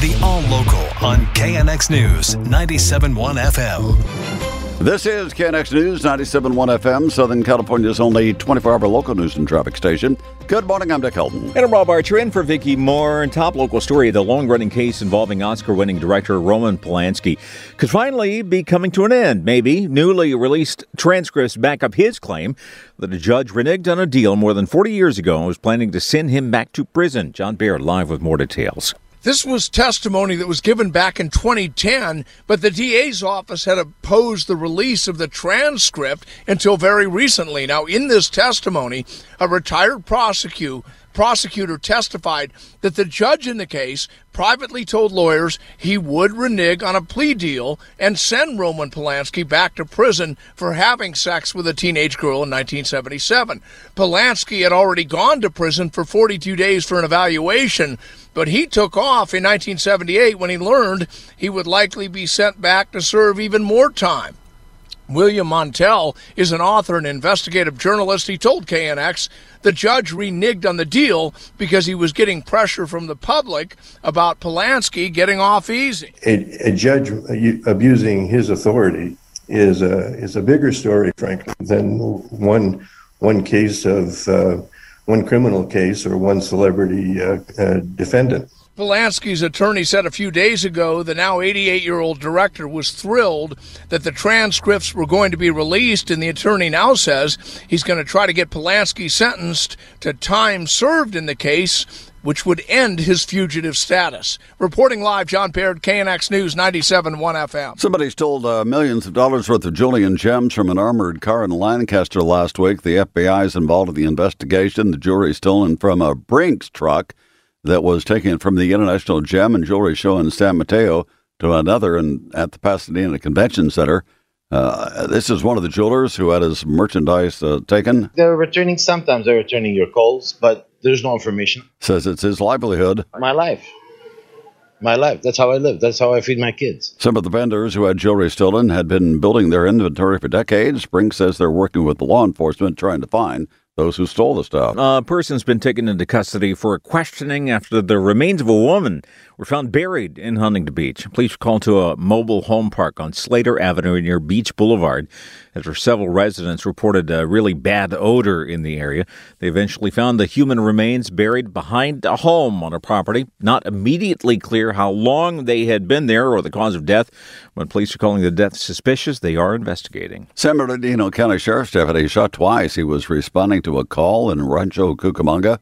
The All Local on KNX News 97.1 FM. This is KNX News 97.1 FM, Southern California's only 24-hour local news and traffic station. Good morning, I'm Dick Helton. And I'm Rob Archer in for Vicki Moore. Top local story, the long-running case involving Oscar-winning director Roman Polanski could finally be coming to an end. Maybe newly released transcripts back up his claim that a judge reneged on a deal more than 40 years ago and was planning to send him back to prison. John Baird live with more details. This was testimony that was given back in 2010, but the DA's office had opposed the release of the transcript until very recently. Now, in this testimony, a retired prosecutor prosecutor testified that the judge in the case privately told lawyers he would renege on a plea deal and send Roman Polanski back to prison for having sex with a teenage girl in 1977. Polanski had already gone to prison for 42 days for an evaluation, but he took off in 1978 when he learned he would likely be sent back to serve even more time. William Montell is an author and investigative journalist. He told KNX the judge reneged on the deal because he was getting pressure from the public about Polanski getting off easy. A, a judge abusing his authority is a is a bigger story, frankly, than one one case of uh, one criminal case or one celebrity uh, uh, defendant. Polanski's attorney said a few days ago the now 88 year old director was thrilled that the transcripts were going to be released, and the attorney now says he's going to try to get Polanski sentenced to time served in the case, which would end his fugitive status. Reporting live, John Baird, KNX News 97.1 FM. Somebody stole uh, millions of dollars worth of Julian gems from an armored car in Lancaster last week. The FBI is involved in the investigation. The jewelry stolen from a Brinks truck that was taken from the International Gem and Jewelry Show in San Mateo to another in, at the Pasadena Convention Center. Uh, this is one of the jewelers who had his merchandise uh, taken. They're returning sometimes. They're returning your calls, but there's no information. Says it's his livelihood. My life. My life. That's how I live. That's how I feed my kids. Some of the vendors who had jewelry stolen had been building their inventory for decades. Spring says they're working with the law enforcement trying to find those who stole the stuff. A person's been taken into custody for questioning after the remains of a woman were found buried in Huntington Beach. Police were called to a mobile home park on Slater Avenue near Beach Boulevard after several residents reported a really bad odor in the area. They eventually found the human remains buried behind a home on a property. Not immediately clear how long they had been there or the cause of death. When police are calling the death suspicious, they are investigating. San Bernardino County Sheriff's deputy shot twice. He was responding to a call in Rancho Cucamonga.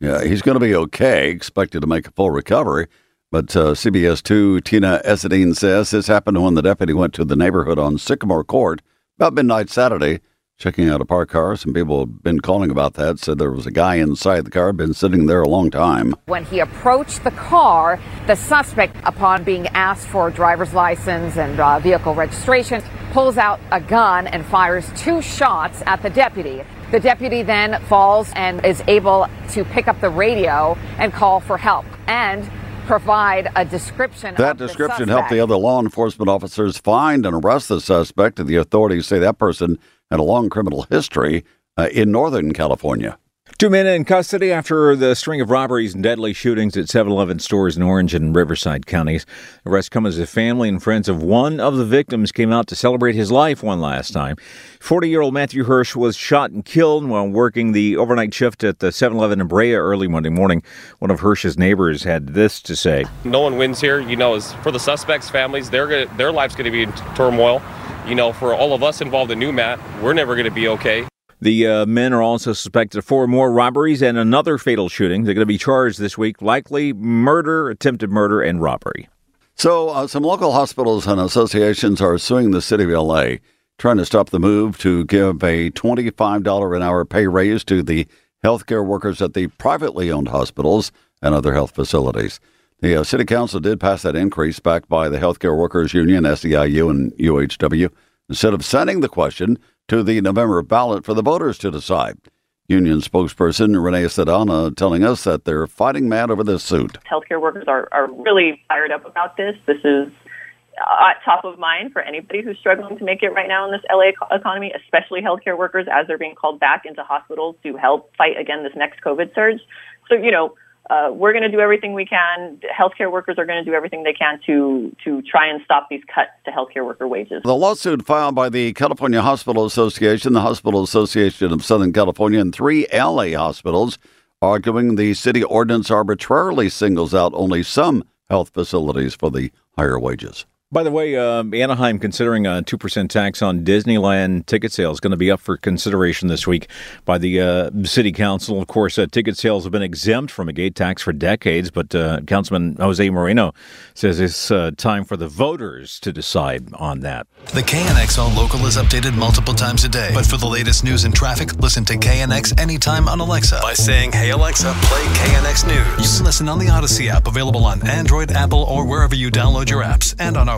Yeah, he's going to be okay, expected to make a full recovery. But uh, CBS 2 Tina Ezedine says this happened when the deputy went to the neighborhood on Sycamore Court about midnight Saturday, checking out a parked car. Some people have been calling about that, said there was a guy inside the car, been sitting there a long time. When he approached the car, the suspect, upon being asked for a driver's license and uh, vehicle registration, pulls out a gun and fires two shots at the deputy. The deputy then falls and is able to pick up the radio and call for help. And provide a description. That description helped the other law enforcement officers find and arrest the suspect. and The authorities say that person had a long criminal history uh, in Northern California. Two men in custody after the string of robberies and deadly shootings at 7 Eleven stores in Orange and Riverside counties. Arrests come as the family and friends of one of the victims came out to celebrate his life one last time. 40 year old Matthew Hirsch was shot and killed while working the overnight shift at the 7 Eleven in Brea early Monday morning. One of Hirsch's neighbors had this to say No one wins here. You know, for the suspects' families, their, their life's going to be in turmoil. You know, for all of us involved in Newmat, we're never going to be okay. The uh, men are also suspected of four more robberies and another fatal shooting. They're going to be charged this week, likely murder, attempted murder, and robbery. So, uh, some local hospitals and associations are suing the city of LA, trying to stop the move to give a $25 an hour pay raise to the healthcare workers at the privately owned hospitals and other health facilities. The uh, City Council did pass that increase backed by the Healthcare Workers Union, SEIU, and UHW, instead of sending the question to the November ballot for the voters to decide. Union spokesperson Renee Saldaña telling us that they're fighting mad over this suit. Healthcare workers are, are really fired up about this. This is uh, top of mind for anybody who's struggling to make it right now in this LA economy, especially healthcare workers as they're being called back into hospitals to help fight again this next COVID surge. So, you know, uh, we're going to do everything we can. Healthcare workers are going to do everything they can to to try and stop these cuts to healthcare worker wages. The lawsuit filed by the California Hospital Association, the Hospital Association of Southern California, and three LA hospitals, arguing the city ordinance arbitrarily singles out only some health facilities for the higher wages. By the way, uh, Anaheim considering a 2% tax on Disneyland ticket sales going to be up for consideration this week by the uh, city council. Of course, uh, ticket sales have been exempt from a gate tax for decades, but uh, Councilman Jose Moreno says it's uh, time for the voters to decide on that. The KNX All Local is updated multiple times a day, but for the latest news and traffic, listen to KNX anytime on Alexa by saying, Hey Alexa, play KNX News. You can listen on the Audacy app, available on Android, Apple, or wherever you download your apps, and on our